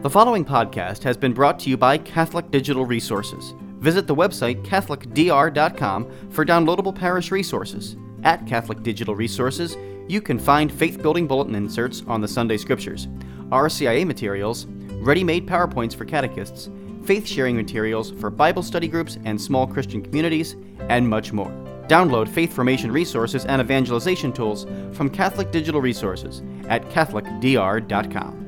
The following podcast has been brought to you by Catholic Digital Resources. Visit the website CatholicDR.com for downloadable parish resources. At Catholic Digital Resources, you can find faith building bulletin inserts on the Sunday Scriptures, RCIA materials, ready made PowerPoints for catechists, faith sharing materials for Bible study groups and small Christian communities, and much more. Download faith formation resources and evangelization tools from Catholic Digital Resources at CatholicDR.com.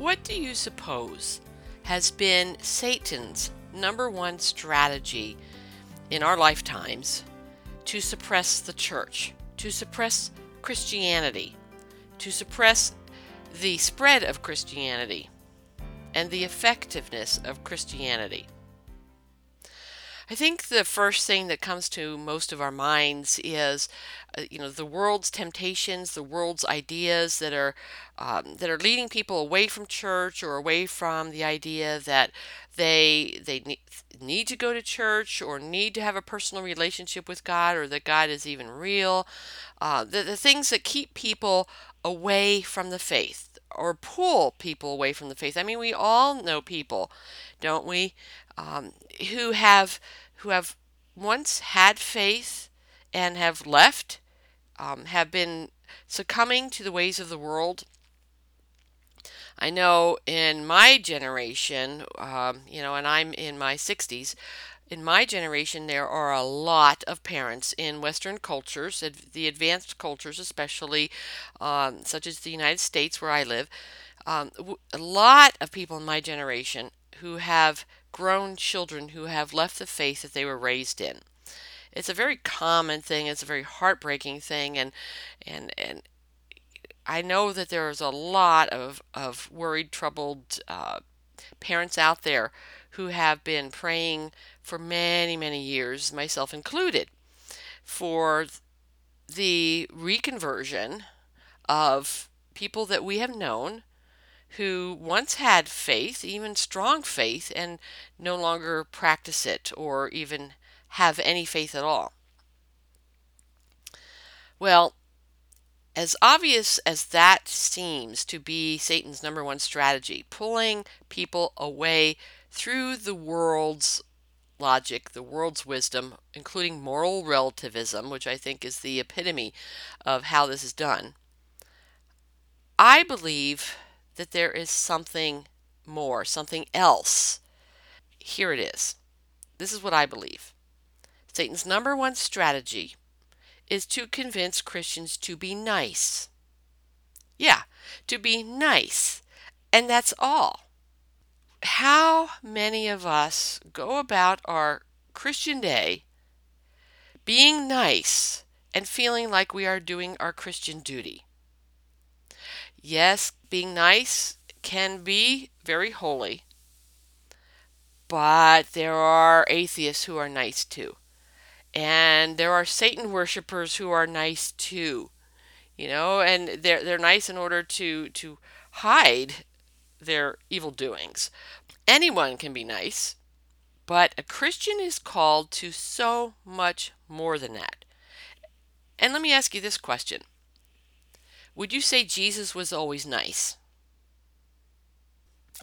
What do you suppose has been Satan's number one strategy in our lifetimes to suppress the church, to suppress Christianity, to suppress the spread of Christianity, and the effectiveness of Christianity? I think the first thing that comes to most of our minds is, uh, you know, the world's temptations, the world's ideas that are um, that are leading people away from church or away from the idea that they they ne- need to go to church or need to have a personal relationship with God or that God is even real. Uh, the, the things that keep people away from the faith or pull people away from the faith. I mean, we all know people, don't we, um, who have who have once had faith and have left, um, have been succumbing to the ways of the world. I know in my generation, um, you know, and I'm in my 60s, in my generation, there are a lot of parents in Western cultures, the advanced cultures, especially um, such as the United States, where I live. Um, a lot of people in my generation who have grown children who have left the faith that they were raised in. It's a very common thing. It's a very heartbreaking thing, and and and I know that there's a lot of of worried, troubled uh, parents out there who have been praying for many, many years, myself included, for the reconversion of people that we have known who once had faith, even strong faith, and no longer practice it or even have any faith at all. Well, as obvious as that seems to be Satan's number one strategy, pulling people away through the world's logic, the world's wisdom, including moral relativism, which I think is the epitome of how this is done, I believe that there is something more, something else. Here it is. This is what I believe. Satan's number one strategy is to convince Christians to be nice. Yeah, to be nice. And that's all. How many of us go about our Christian day being nice and feeling like we are doing our Christian duty? Yes, being nice can be very holy, but there are atheists who are nice too. And there are Satan worshippers who are nice too. You know, and they're they're nice in order to to hide their evil doings. Anyone can be nice, but a Christian is called to so much more than that. And let me ask you this question would you say Jesus was always nice?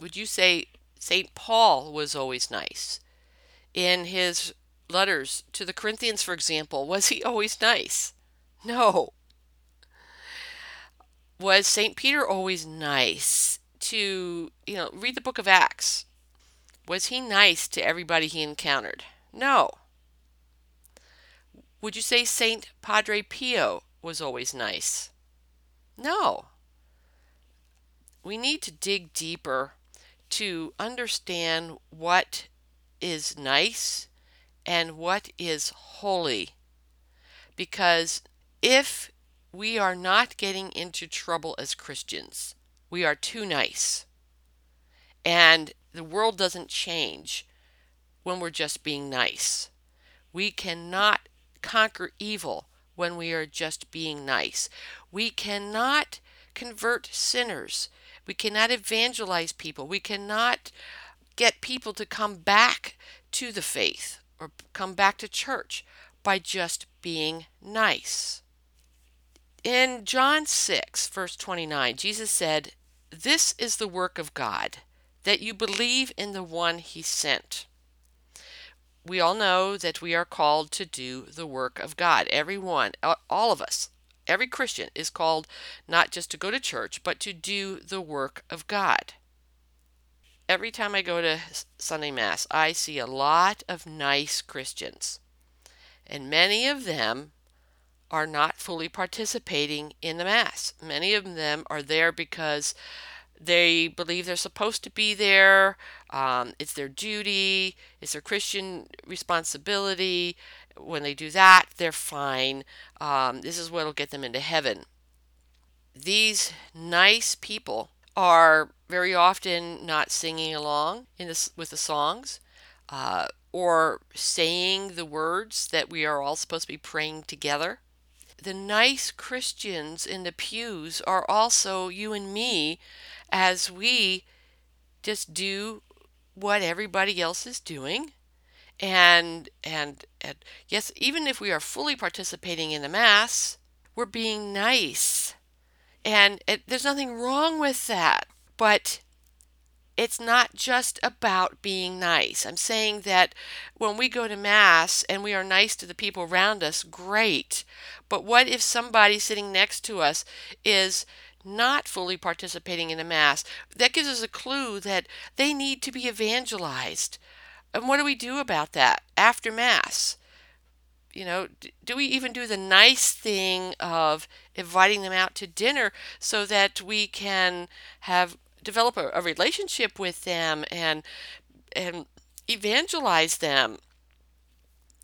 Would you say St. Paul was always nice? In his letters to the Corinthians, for example, was he always nice? No. Was St. Peter always nice to, you know, read the book of Acts? Was he nice to everybody he encountered? No. Would you say St. Padre Pio was always nice? No. We need to dig deeper to understand what is nice and what is holy. Because if we are not getting into trouble as Christians, we are too nice. And the world doesn't change when we're just being nice. We cannot conquer evil when we are just being nice. We cannot convert sinners. We cannot evangelize people. We cannot get people to come back to the faith or come back to church by just being nice. In John 6, verse 29, Jesus said, This is the work of God, that you believe in the one he sent. We all know that we are called to do the work of God. Everyone, all of us, every Christian is called not just to go to church, but to do the work of God. Every time I go to Sunday Mass, I see a lot of nice Christians. And many of them are not fully participating in the Mass. Many of them are there because they believe they're supposed to be there. Um, it's their duty, it's their Christian responsibility. When they do that, they're fine. Um, this is what will get them into heaven. These nice people are very often not singing along in with the songs uh, or saying the words that we are all supposed to be praying together. The nice Christians in the pews are also you and me as we just do what everybody else is doing and, and and yes even if we are fully participating in the mass we're being nice and it, there's nothing wrong with that but it's not just about being nice. I'm saying that when we go to Mass and we are nice to the people around us, great. But what if somebody sitting next to us is not fully participating in the Mass? That gives us a clue that they need to be evangelized. And what do we do about that after Mass? You know, do we even do the nice thing of inviting them out to dinner so that we can have develop a, a relationship with them and and evangelize them?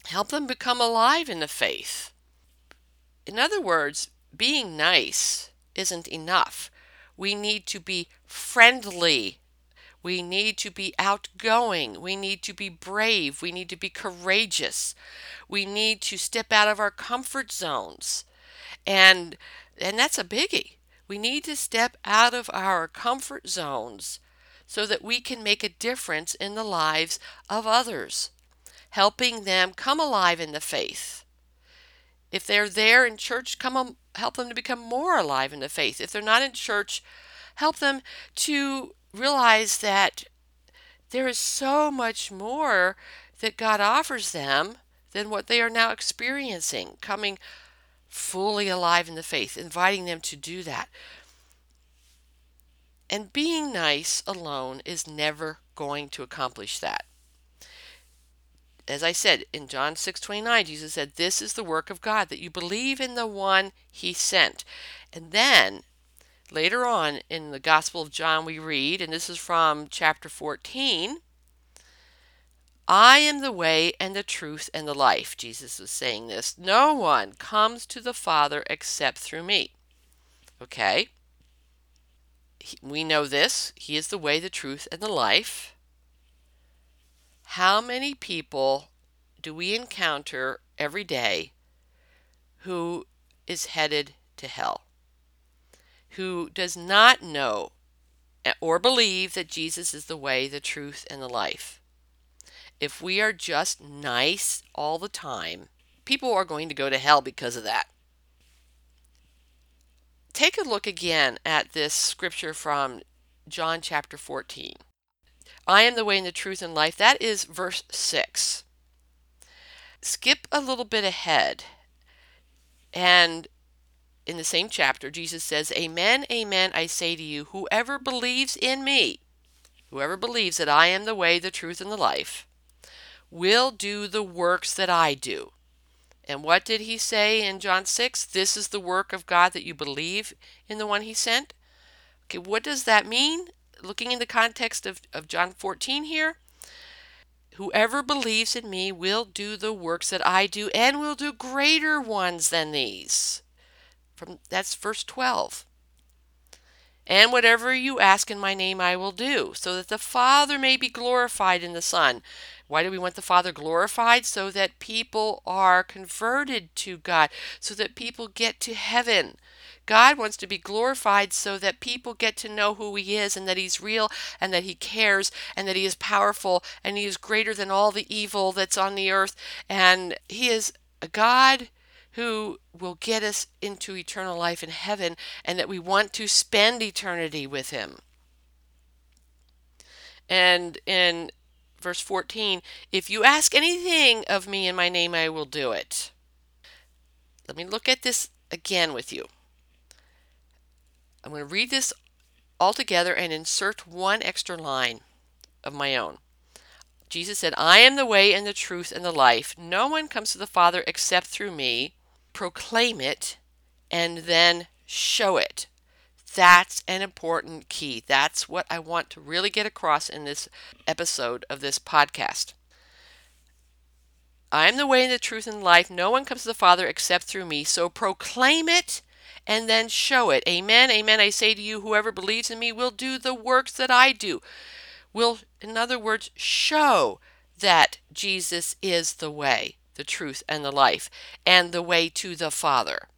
Help them become alive in the faith? In other words being nice isn't enough. We need to be friendly we need to be outgoing. We need to be brave. We need to be courageous. We need to step out of our comfort zones. And and that's a biggie. We need to step out of our comfort zones so that we can make a difference in the lives of others, helping them come alive in the faith. If they're there in church, come help them to become more alive in the faith. If they're not in church, help them to realize that there is so much more that God offers them than what they are now experiencing, coming fully alive in the faith, inviting them to do that. And being nice alone is never going to accomplish that. As I said in John 6:29, Jesus said, "This is the work of God that you believe in the one he sent." And then later on in the Gospel of John we read, and this is from chapter 14, I am the way and the truth and the life. Jesus is saying this. No one comes to the Father except through me. Okay? We know this. He is the way, the truth, and the life. How many people do we encounter every day who is headed to hell? Who does not know or believe that Jesus is the way, the truth, and the life? if we are just nice all the time, people are going to go to hell because of that. Take a look again at this scripture from John chapter 14. I am the way and the truth and life. That is verse 6. Skip a little bit ahead. And in the same chapter, Jesus says, Amen, amen, I say to you, whoever believes in me, whoever believes that I am the way, the truth, and the life, will do the works that I do. And what did he say in John 6? This is the work of God that you believe in the one he sent. Okay, what does that mean? Looking in the context of, of John 14 here, whoever believes in me will do the works that I do and will do greater ones than these. From that's verse 12. And whatever you ask in my name, I will do, so that the Father may be glorified in the Son. Why do we want the Father glorified? So that people are converted to God, so that people get to heaven. God wants to be glorified so that people get to know who He is and that He's real and that He cares and that He is powerful and He is greater than all the evil that's on the earth. And He is a God who will get us into eternal life in heaven and that we want to spend eternity with him. And in verse 14, if you ask anything of me in my name, I will do it. Let me look at this again with you. I'm going to read this all together and insert one extra line of my own. Jesus said, I am the way and the truth and the life. No one comes to the Father except through me proclaim it, and then show it. That's an important key. That's what I want to really get across in this episode of this podcast. I am the way and the truth and life. No one comes to the Father except through me. So proclaim it and then show it. Amen. Amen. I say to you, whoever believes in me will do the works that I do. Will, in other words, show that Jesus is the way the truth, and the life, and the way to the Father.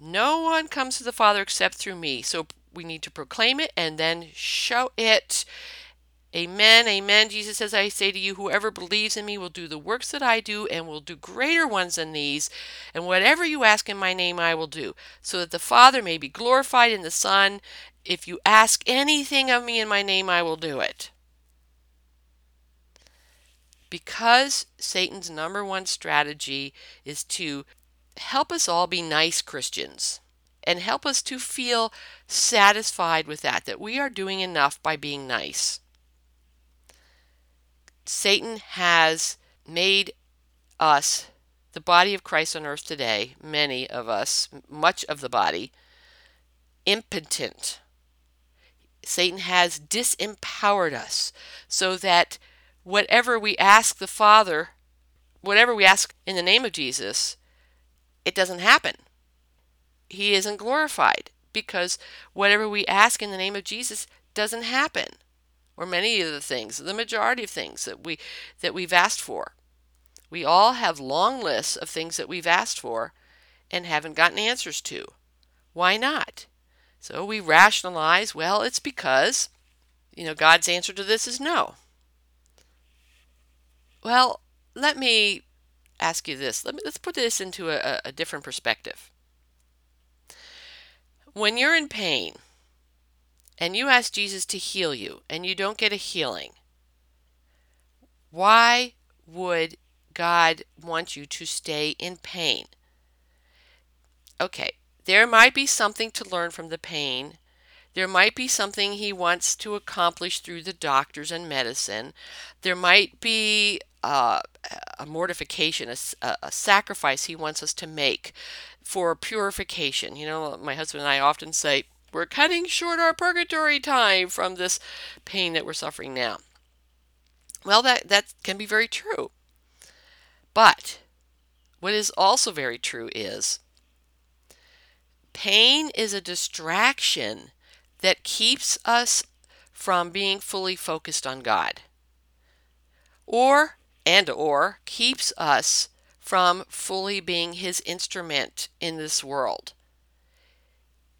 No one comes to the Father except through me. So we need to proclaim it and then show it. Amen. Amen. Jesus says, I say to you, whoever believes in me will do the works that I do and will do greater ones than these. And whatever you ask in my name, I will do, so that the Father may be glorified in the Son. If you ask anything of me in my name, I will do it. Because Satan's number one strategy is to help us all be nice Christians and help us to feel satisfied with that, that we are doing enough by being nice. Satan has made us, the body of Christ on earth today, many of us, much of the body, impotent. Satan has disempowered us so that whatever we ask the Father, whatever we ask in the name of Jesus, it doesn't happen. He isn't glorified because whatever we ask in the name of Jesus doesn't happen. Or many of the things, the majority of things that we that we've asked for. We all have long lists of things that we've asked for and haven't gotten answers to. Why not? So we rationalize, well, it's because you know God's answer to this is no. Well, let me ask you this. Let me, let's put this into a, a different perspective. When you're in pain and you ask Jesus to heal you and you don't get a healing, why would God want you to stay in pain? Okay, there might be something to learn from the pain. There might be something he wants to accomplish through the doctors and medicine. There might be uh, a mortification, a, a sacrifice he wants us to make for purification. You know, my husband and I often say, we're cutting short our purgatory time from this pain that we're suffering now. Well, that, that can be very true. But what is also very true is pain is a distraction that keeps us from being fully focused on God. Or and or keeps us from fully being his instrument in this world.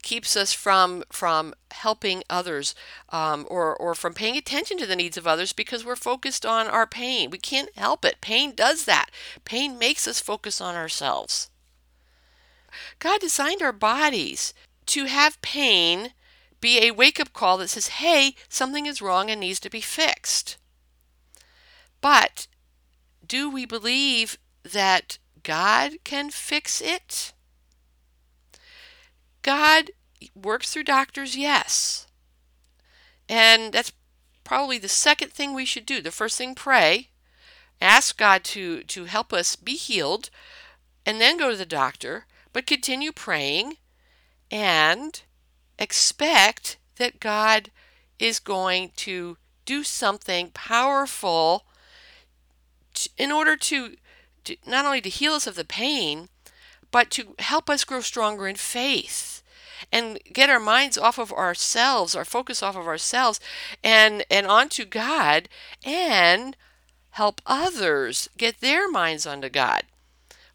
Keeps us from from helping others um, or or from paying attention to the needs of others because we're focused on our pain. We can't help it. Pain does that. Pain makes us focus on ourselves. God designed our bodies to have pain be a wake-up call that says hey something is wrong and needs to be fixed. But do we believe that God can fix it? God works through doctors, yes. And that's probably the second thing we should do. The first thing, pray. Ask God to, to help us be healed, and then go to the doctor, but continue praying and expect that God is going to do something powerful in order to, to not only to heal us of the pain, but to help us grow stronger in faith and get our minds off of ourselves, our focus off of ourselves and and onto God and help others get their minds onto God.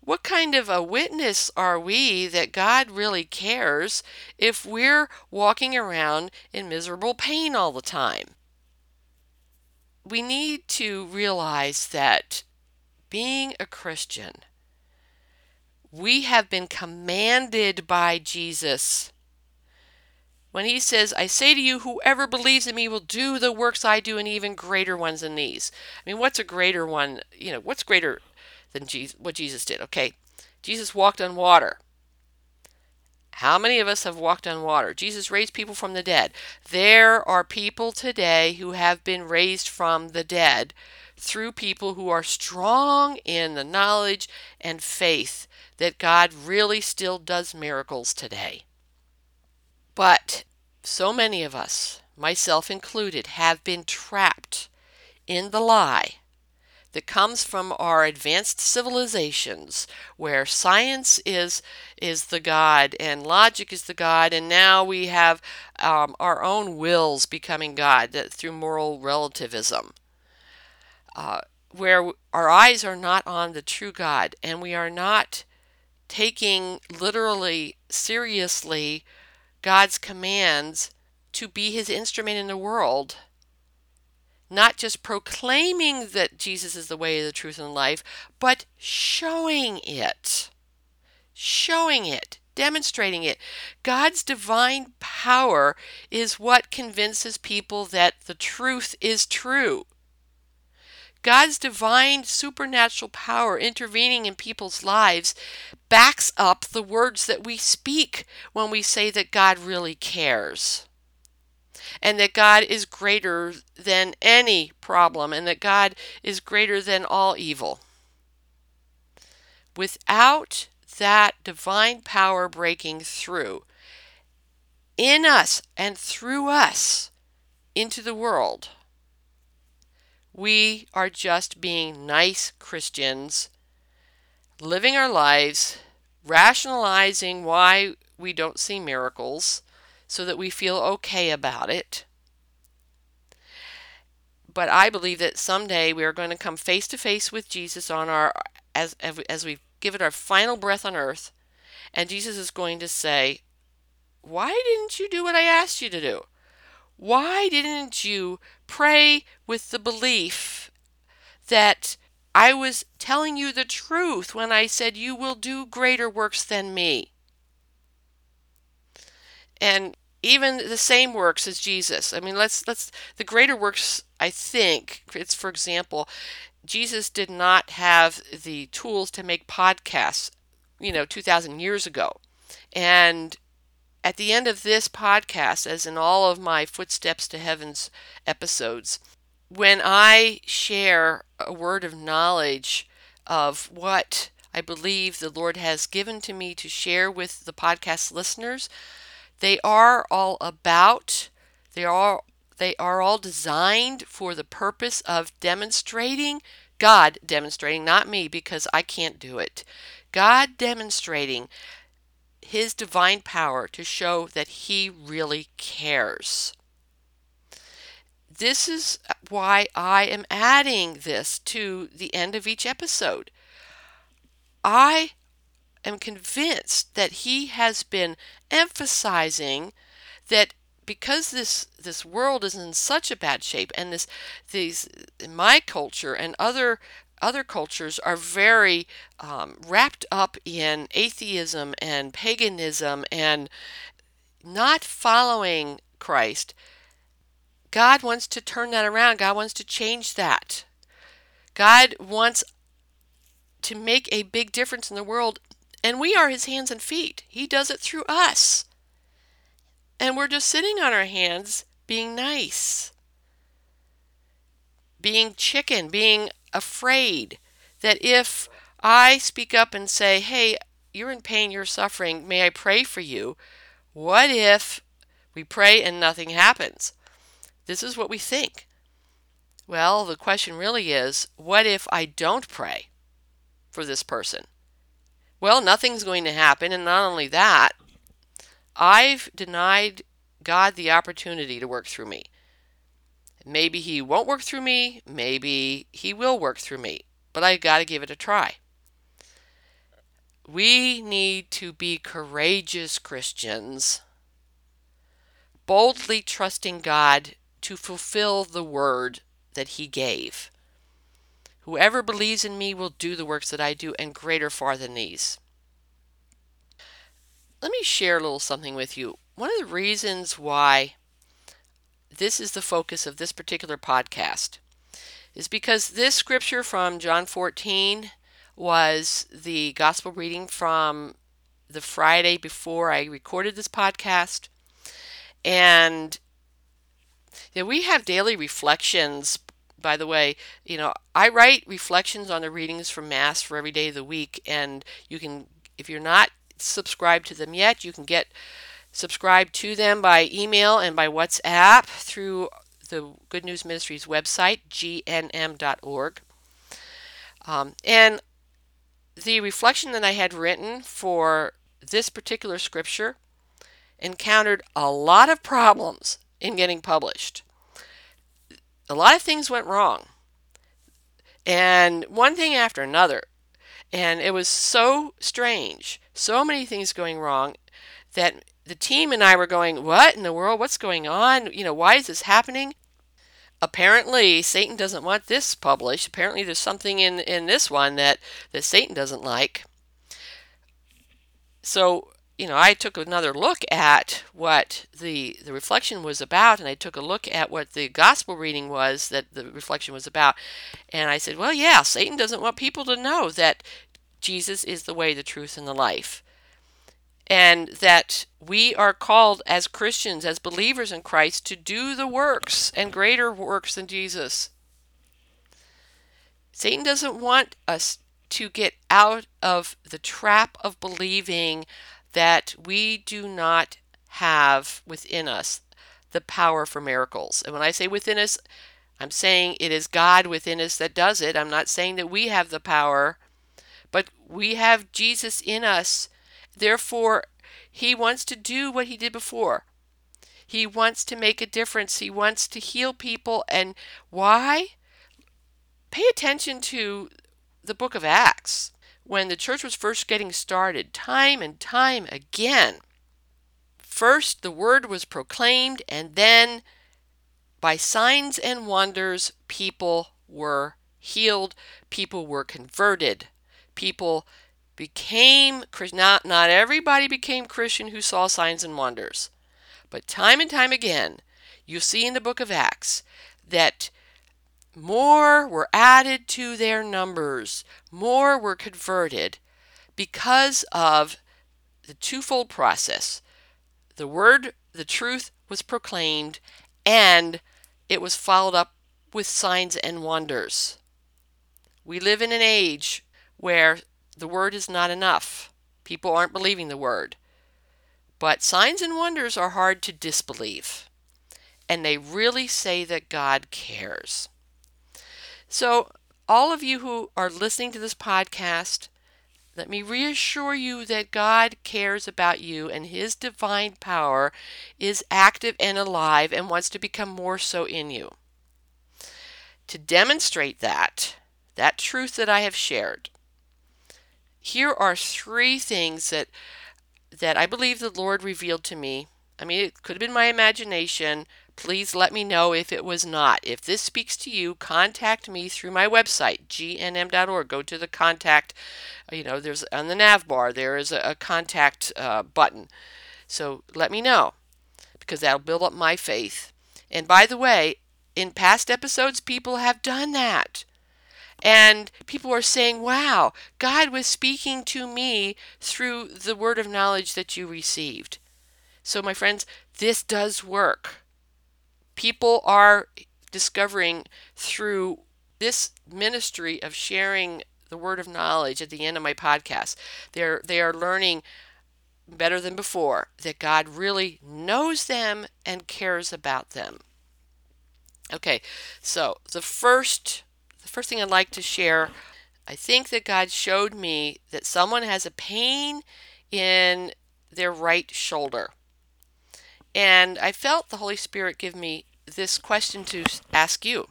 What kind of a witness are we that God really cares if we're walking around in miserable pain all the time? We need to realize that being a Christian, we have been commanded by Jesus. When he says, I say to you, whoever believes in me will do the works I do and even greater ones than these. I mean, what's a greater one? You know, what's greater than Jesus, what Jesus did. Okay, Jesus walked on water. How many of us have walked on water? Jesus raised people from the dead. There are people today who have been raised from the dead through people who are strong in the knowledge and faith that God really still does miracles today. But so many of us, myself included, have been trapped in the lie that comes from our advanced civilizations where science is is the god and logic is the god and now we have um, our own wills becoming god that, through moral relativism. Uh, where our eyes are not on the true god and we are not taking literally seriously god's commands to be his instrument in the world not just proclaiming that Jesus is the way, the truth, and life, but showing it. Showing it, demonstrating it. God's divine power is what convinces people that the truth is true. God's divine supernatural power intervening in people's lives backs up the words that we speak when we say that God really cares and that God is greater than any problem, and that God is greater than all evil. Without that divine power breaking through in us and through us into the world, we are just being nice Christians, living our lives, rationalizing why we don't see miracles, so that we feel okay about it. But I believe that someday we are going to come face to face with Jesus on our as as we give it our final breath on earth, and Jesus is going to say, "Why didn't you do what I asked you to do? Why didn't you pray with the belief that I was telling you the truth when I said you will do greater works than me?" and even the same works as Jesus. I mean, let's let's the greater works. I think it's for example, Jesus did not have the tools to make podcasts, you know, two thousand years ago, and at the end of this podcast, as in all of my Footsteps to Heavens episodes, when I share a word of knowledge of what I believe the Lord has given to me to share with the podcast listeners, they are all about, they are they are all designed for the purpose of demonstrating God demonstrating, not me because I can't do it. God demonstrating his divine power to show that he really cares. This is why I am adding this to the end of each episode. I am convinced that he has been emphasizing that because this this world is in such a bad shape and this these my culture and other other cultures are very um, wrapped up in atheism and paganism and not following Christ. God wants to turn that around. God wants to change that. God wants to make a big difference in the world and we are his hands and feet. He does it through us. And we're just sitting on our hands being nice, being chicken, being afraid that if I speak up and say, hey, you're in pain, you're suffering, may I pray for you? What if we pray and nothing happens? This is what we think. Well, the question really is what if I don't pray for this person? Well, nothing's going to happen. And not only that, I've denied God the opportunity to work through me. Maybe He won't work through me, maybe He will work through me, but I've got to give it a try. We need to be courageous Christians, boldly trusting God to fulfill the word that He gave. Whoever believes in me will do the works that I do, and greater far than these. Let me share a little something with you. One of the reasons why this is the focus of this particular podcast is because this scripture from John 14 was the gospel reading from the Friday before I recorded this podcast. And yeah, we have daily reflections. By the way, you know, I write reflections on the readings from Mass for every day of the week, and you can, if you're not subscribed to them yet, you can get subscribed to them by email and by WhatsApp through the Good News Ministries website, gnm.org. Um, and the reflection that I had written for this particular scripture encountered a lot of problems in getting published. A lot of things went wrong. And one thing after another. And it was so strange, so many things going wrong that the team and I were going, What in the world? What's going on? You know, why is this happening? apparently Satan doesn't want this published. Apparently there's something in in this one that that Satan doesn't like. So, you know, I took another look at what the the reflection was about and I took a look at what the gospel reading was that the reflection was about. And I said, "Well, yeah, Satan doesn't want people to know that Jesus is the way, the truth and the life." and that we are called as Christians, as believers in Christ, to do the works and greater works than Jesus. Satan doesn't want us to get out of the trap of believing that we do not have within us the power for miracles. And when I say within us, I'm saying it is God within us that does it. I'm not saying that we have the power, but we have Jesus in us Therefore, he wants to do what he did before. He wants to make a difference. He wants to heal people. And why? Pay attention to the book of Acts. When the church was first getting started, time and time again, first the word was proclaimed, and then by signs and wonders, people were healed, people were converted, people became not not everybody became Christian who saw signs and wonders. But time and time again, you see in the book of Acts that more were added to their numbers, more were converted because of the twofold process. The word, the truth was proclaimed, and it was followed up with signs and wonders. We live in an age where the word is not enough. People aren't believing the word. But signs and wonders are hard to disbelieve. And they really say that God cares. So, all of you who are listening to this podcast, let me reassure you that God cares about you and His divine power is active and alive and wants to become more so in you. To demonstrate that, that truth that I have shared, here are three things that that I believe the Lord revealed to me. I mean, it could have been my imagination. Please let me know if it was not. If this speaks to you, contact me through my website, gnm.org. Go to the contact, you know, there's on the nav bar, there is a, a contact uh, button. So let me know because that'll build up my faith. And by the way, in past episodes, people have done that. And people are saying, wow, God was speaking to me through the word of knowledge that you received. So, my friends, this does work. People are discovering through this ministry of sharing the word of knowledge at the end of my podcast. They're they are learning better than before that God really knows them and cares about them. Okay, so the first the first thing I'd like to share I think that God showed me that someone has a pain in their right shoulder. And I felt the Holy Spirit give me this question to ask you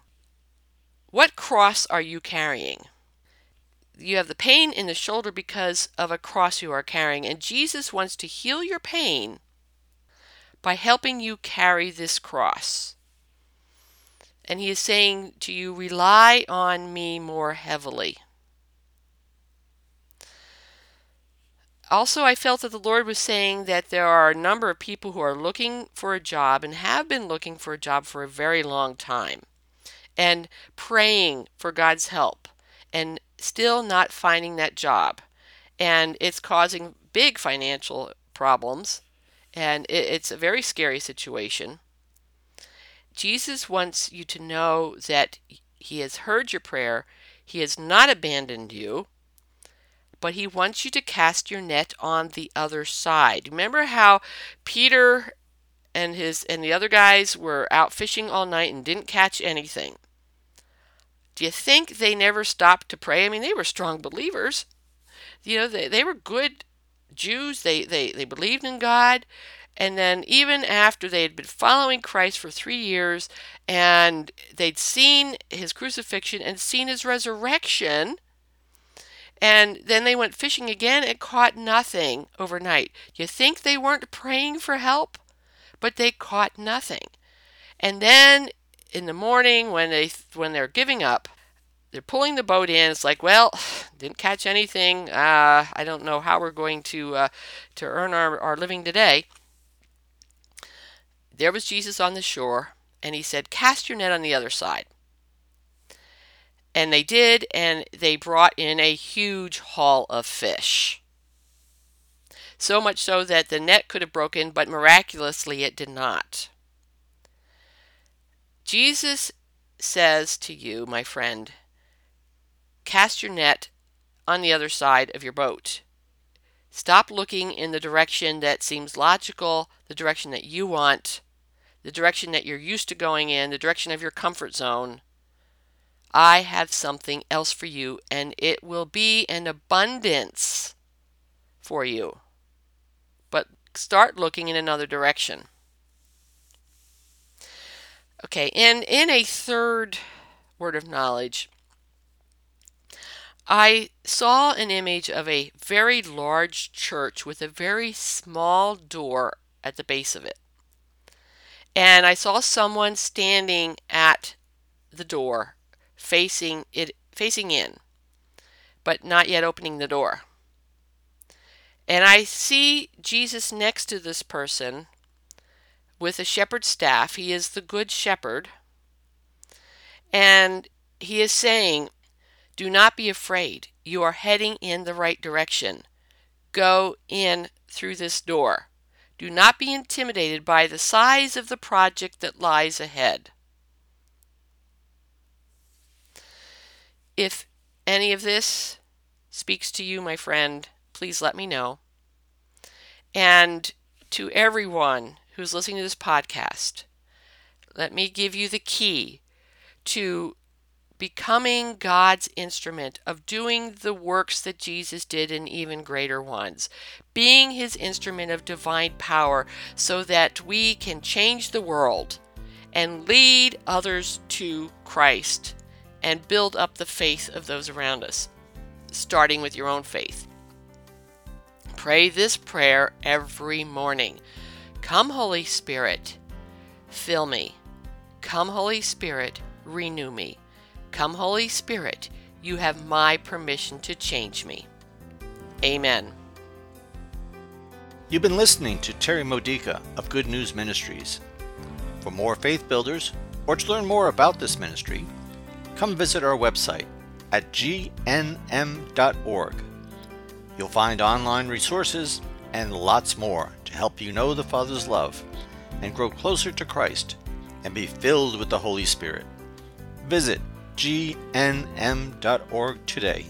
What cross are you carrying? You have the pain in the shoulder because of a cross you are carrying, and Jesus wants to heal your pain by helping you carry this cross. And he is saying to you, rely on me more heavily. Also, I felt that the Lord was saying that there are a number of people who are looking for a job and have been looking for a job for a very long time and praying for God's help and still not finding that job. And it's causing big financial problems and it's a very scary situation. Jesus wants you to know that He has heard your prayer, He has not abandoned you, but He wants you to cast your net on the other side. Remember how Peter and his and the other guys were out fishing all night and didn't catch anything. Do you think they never stopped to pray? I mean, they were strong believers. You know, they, they were good Jews. They, they, they believed in God. And then, even after they had been following Christ for three years and they'd seen his crucifixion and seen his resurrection, and then they went fishing again and caught nothing overnight. You think they weren't praying for help? But they caught nothing. And then in the morning, when they when they're giving up, they're pulling the boat in. It's like, well, didn't catch anything. Uh, I don't know how we're going to uh, to earn our, our living today there was Jesus on the shore, and he said, Cast your net on the other side. And they did, and they brought in a huge haul of fish. So much so that the net could have broken, but miraculously it did not. Jesus says to you, my friend, cast your net on the other side of your boat. Stop looking in the direction that seems logical, the direction that you want, the direction that you're used to going in, the direction of your comfort zone. I have something else for you, and it will be an abundance for you. But start looking in another direction. Okay, and in a third word of knowledge, I saw an image of a very large church with a very small door at the base of it and I saw someone standing at the door facing it facing in but not yet opening the door. And I see Jesus next to this person with a shepherd's staff. He is the good shepherd. And he is saying, Do not be afraid. You are heading in the right direction. Go in through this door. Do not be intimidated by the size of the project that lies ahead. If any of this speaks to you, my friend, please let me know. And to everyone who's listening to this podcast, let me give you the key to becoming God's instrument of doing the works that Jesus did and even greater ones, being his instrument of divine power so that we can change the world and lead others to Christ and build up the faith of those around us, starting with your own faith. Pray this prayer every morning. Come, Holy Spirit, fill me. Come, Holy Spirit, renew me. Come, Holy Spirit, you have my permission to change me. Amen. You've been listening to Terry Modica of Good News Ministries. For more faith builders, or to learn more about this ministry, come visit our website at gnm.org. You'll find online resources and lots more to help you know the Father's love and grow closer to Christ and be filled with the Holy Spirit. Visit gnm.org today.